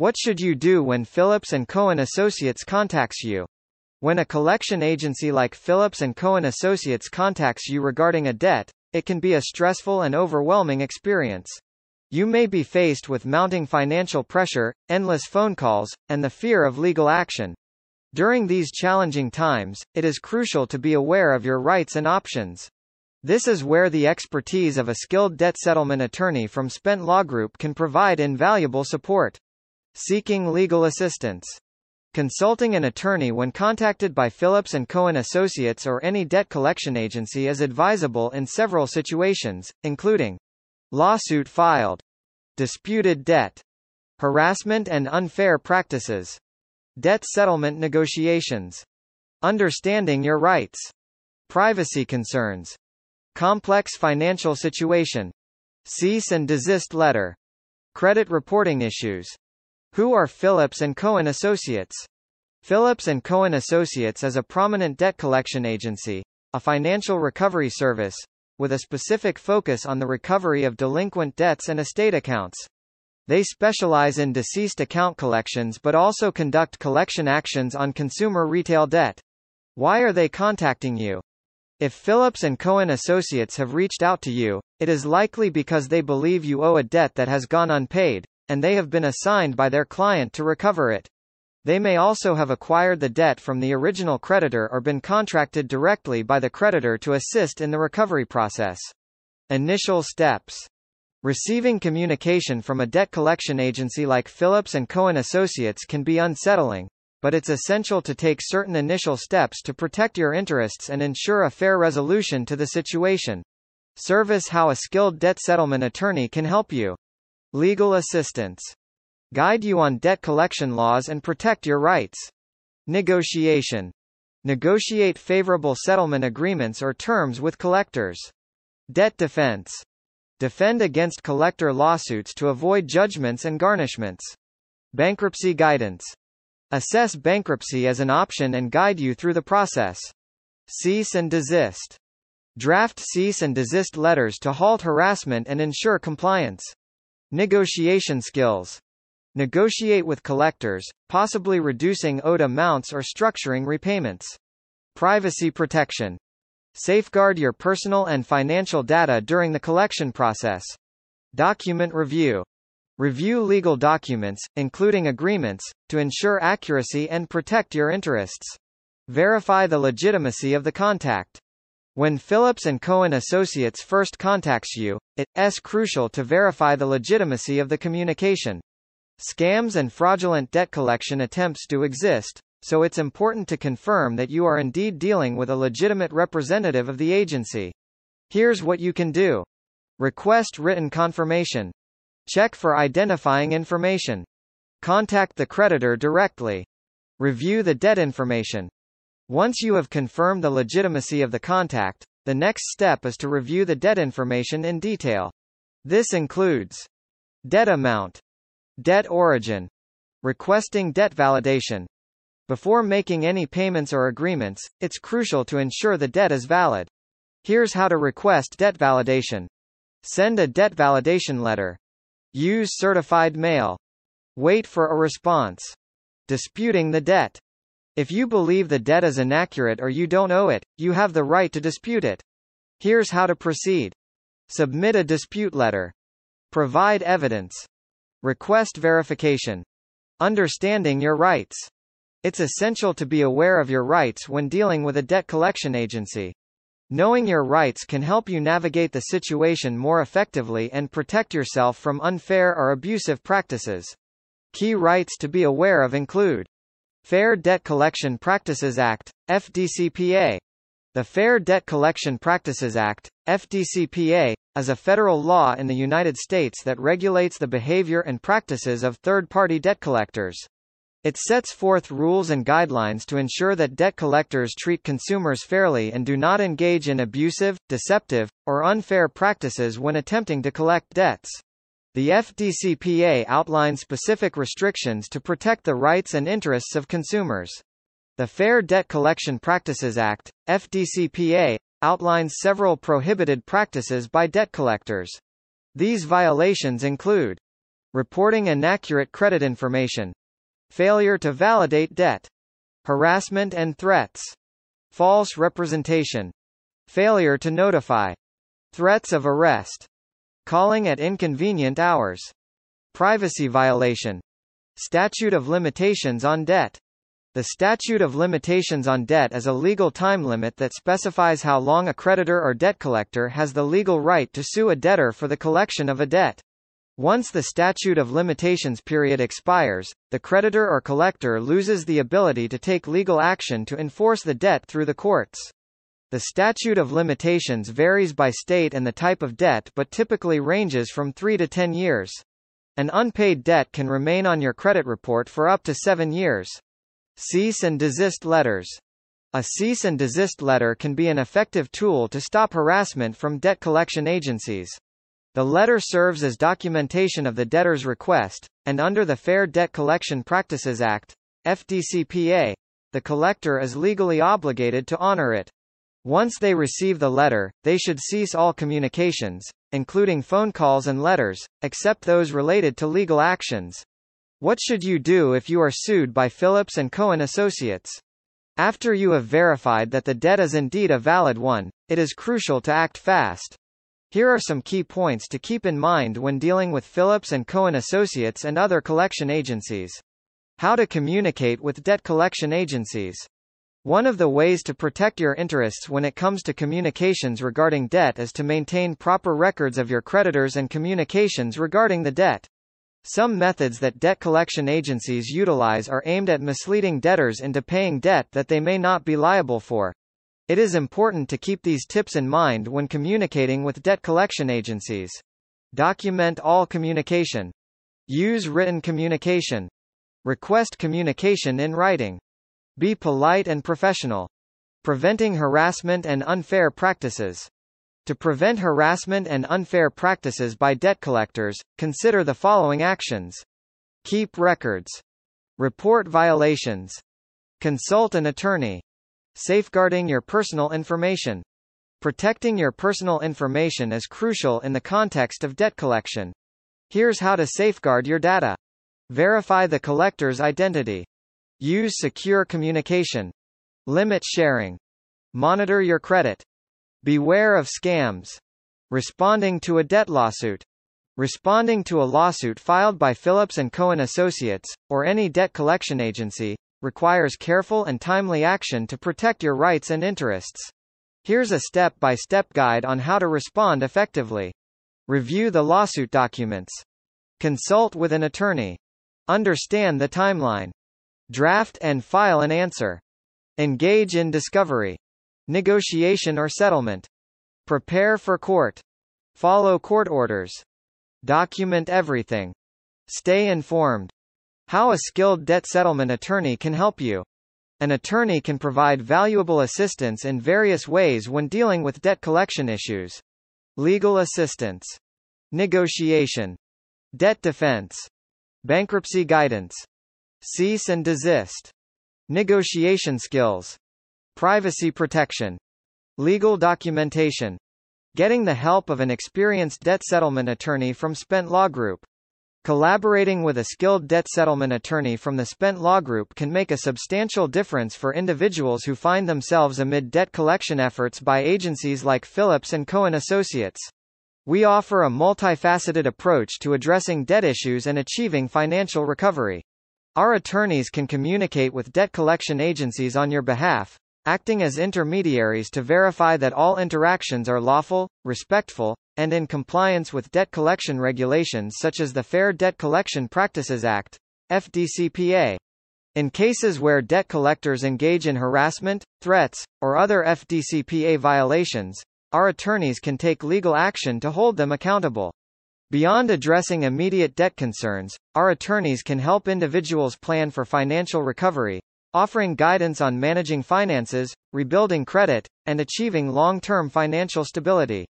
What should you do when Phillips & Cohen Associates contacts you? When a collection agency like Phillips & Cohen Associates contacts you regarding a debt, it can be a stressful and overwhelming experience. You may be faced with mounting financial pressure, endless phone calls, and the fear of legal action. During these challenging times, it is crucial to be aware of your rights and options. This is where the expertise of a skilled debt settlement attorney from Spent Law Group can provide invaluable support. Seeking legal assistance. Consulting an attorney when contacted by Phillips & Cohen Associates or any debt collection agency is advisable in several situations, including lawsuit filed, disputed debt, harassment and unfair practices, debt settlement negotiations, understanding your rights, privacy concerns, complex financial situation, cease and desist letter, credit reporting issues, who are Phillips & Cohen Associates? Phillips & Cohen Associates is a prominent debt collection agency, a financial recovery service, with a specific focus on the recovery of delinquent debts and estate accounts. They specialize in deceased account collections but also conduct collection actions on consumer retail debt. Why are they contacting you? If Phillips & Cohen Associates have reached out to you, it is likely because they believe you owe a debt that has gone unpaid, and they have been assigned by their client to recover it. They may also have acquired the debt from the original creditor or been contracted directly by the creditor to assist in the recovery process. Initial steps Receiving communication from a debt collection agency like Phillips & Cohen Associates can be unsettling, but it's essential to take certain initial steps to protect your interests and ensure a fair resolution to the situation. Service How a skilled debt settlement attorney can help you. Legal assistance. Guide you on debt collection laws and protect your rights. Negotiation. Negotiate favorable settlement agreements or terms with collectors. Debt defense. Defend against collector lawsuits to avoid judgments and garnishments. Bankruptcy guidance. Assess bankruptcy as an option and guide you through the process. Cease and desist. Draft cease and desist letters to halt harassment and ensure compliance. Negotiation skills. Negotiate with collectors, possibly reducing owed amounts or structuring repayments. Privacy protection. Safeguard your personal and financial data during the collection process. Document review. Review legal documents, including agreements, to ensure accuracy and protect your interests. Verify the legitimacy of the contact. When Phillips & Cohen Associates first contacts you, it is crucial to verify the legitimacy of the communication. Scams and fraudulent debt collection attempts do exist, so it's important to confirm that you are indeed dealing with a legitimate representative of the agency. Here's what you can do. Request written confirmation. Check for identifying information. Contact the creditor directly. Review the debt information. Once you have confirmed the legitimacy of the contact, the next step is to review the debt information in detail. This includes debt amount, debt origin, requesting debt validation. Before making any payments or agreements, it's crucial to ensure the debt is valid. Here's how to request debt validation. Send a debt validation letter. Use certified mail. Wait for a response. Disputing the debt. If you believe the debt is inaccurate or you don't owe it, you have the right to dispute it. Here's how to proceed. Submit a dispute letter. Provide evidence. Request verification. Understanding your rights. It's essential to be aware of your rights when dealing with a debt collection agency. Knowing your rights can help you navigate the situation more effectively and protect yourself from unfair or abusive practices. Key rights to be aware of include Fair Debt Collection Practices Act, FDCPA. The Fair Debt Collection Practices Act, FDCPA, is a federal law in the United States that regulates the behavior and practices of third-party debt collectors. It sets forth rules and guidelines to ensure that debt collectors treat consumers fairly and do not engage in abusive, deceptive, or unfair practices when attempting to collect debts. The FDCPA outlines specific restrictions to protect the rights and interests of consumers. The Fair Debt Collection Practices Act, FDCPA, outlines several prohibited practices by debt collectors. These violations include reporting inaccurate credit information, failure to validate debt, harassment and threats, false representation, failure to notify, threats of arrest, calling at inconvenient hours, privacy violation, statute of limitations on debt, the statute of limitations on debt is a legal time limit that specifies how long a creditor or debt collector has the legal right to sue a debtor for the collection of a debt. Once the statute of limitations period expires, the creditor or collector loses the ability to take legal action to enforce the debt through the courts. The statute of limitations varies by state and the type of debt but typically ranges from 3 to 10 years. An unpaid debt can remain on your credit report for up to 7 years. Cease and desist letters. A cease and desist letter can be an effective tool to stop harassment from debt collection agencies. The letter serves as documentation of the debtor's request, and under the Fair Debt Collection Practices Act, FDCPA, the collector is legally obligated to honor it. Once they receive the letter, they should cease all communications, including phone calls and letters, except those related to legal actions. What should you do if you are sued by Phillips and Cohen Associates? After you have verified that the debt is indeed a valid one, it is crucial to act fast. Here are some key points to keep in mind when dealing with Phillips and Cohen Associates and other collection agencies. How to communicate with debt collection agencies. One of the ways to protect your interests when it comes to communications regarding debt is to maintain proper records of your creditors and communications regarding the debt. Some methods that debt collection agencies utilize are aimed at misleading debtors into paying debt that they may not be liable for. It is important to keep these tips in mind when communicating with debt collection agencies. Document all communication. Use written communication. Request communication in writing. Be polite and professional. Preventing harassment and unfair practices. To prevent harassment and unfair practices by debt collectors, consider the following actions. Keep records. Report violations. Consult an attorney. Safeguarding your personal information. Protecting your personal information is crucial in the context of debt collection. Here's how to safeguard your data. Verify the collector's identity. Use secure communication. Limit sharing. Monitor your credit. Beware of scams. Responding to a debt lawsuit. Responding to a lawsuit filed by Phillips & Cohen Associates, or any debt collection agency, requires careful and timely action to protect your rights and interests. Here's a step-by-step -step guide on how to respond effectively. Review the lawsuit documents. Consult with an attorney. Understand the timeline. Draft and file an answer. Engage in discovery. Negotiation or settlement. Prepare for court. Follow court orders. Document everything. Stay informed. How a skilled debt settlement attorney can help you. An attorney can provide valuable assistance in various ways when dealing with debt collection issues. Legal assistance. Negotiation. Debt defense. Bankruptcy guidance. Cease and desist. Negotiation skills. Privacy protection. Legal documentation. Getting the help of an experienced debt settlement attorney from Spent Law Group. Collaborating with a skilled debt settlement attorney from the Spent Law Group can make a substantial difference for individuals who find themselves amid debt collection efforts by agencies like Phillips & Cohen Associates. We offer a multifaceted approach to addressing debt issues and achieving financial recovery. Our attorneys can communicate with debt collection agencies on your behalf, acting as intermediaries to verify that all interactions are lawful, respectful, and in compliance with debt collection regulations such as the Fair Debt Collection Practices Act, FDCPA. In cases where debt collectors engage in harassment, threats, or other FDCPA violations, our attorneys can take legal action to hold them accountable. Beyond addressing immediate debt concerns, our attorneys can help individuals plan for financial recovery, offering guidance on managing finances, rebuilding credit, and achieving long-term financial stability.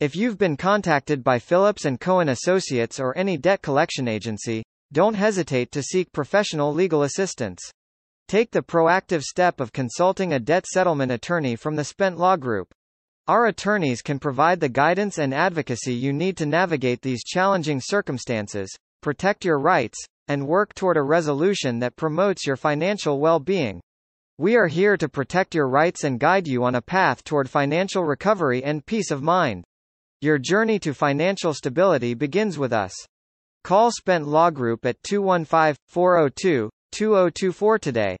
If you've been contacted by Phillips & Cohen Associates or any debt collection agency, don't hesitate to seek professional legal assistance. Take the proactive step of consulting a debt settlement attorney from the Spent Law Group. Our attorneys can provide the guidance and advocacy you need to navigate these challenging circumstances, protect your rights, and work toward a resolution that promotes your financial well-being. We are here to protect your rights and guide you on a path toward financial recovery and peace of mind. Your journey to financial stability begins with us. Call Spent Law Group at 215 402 2024 today.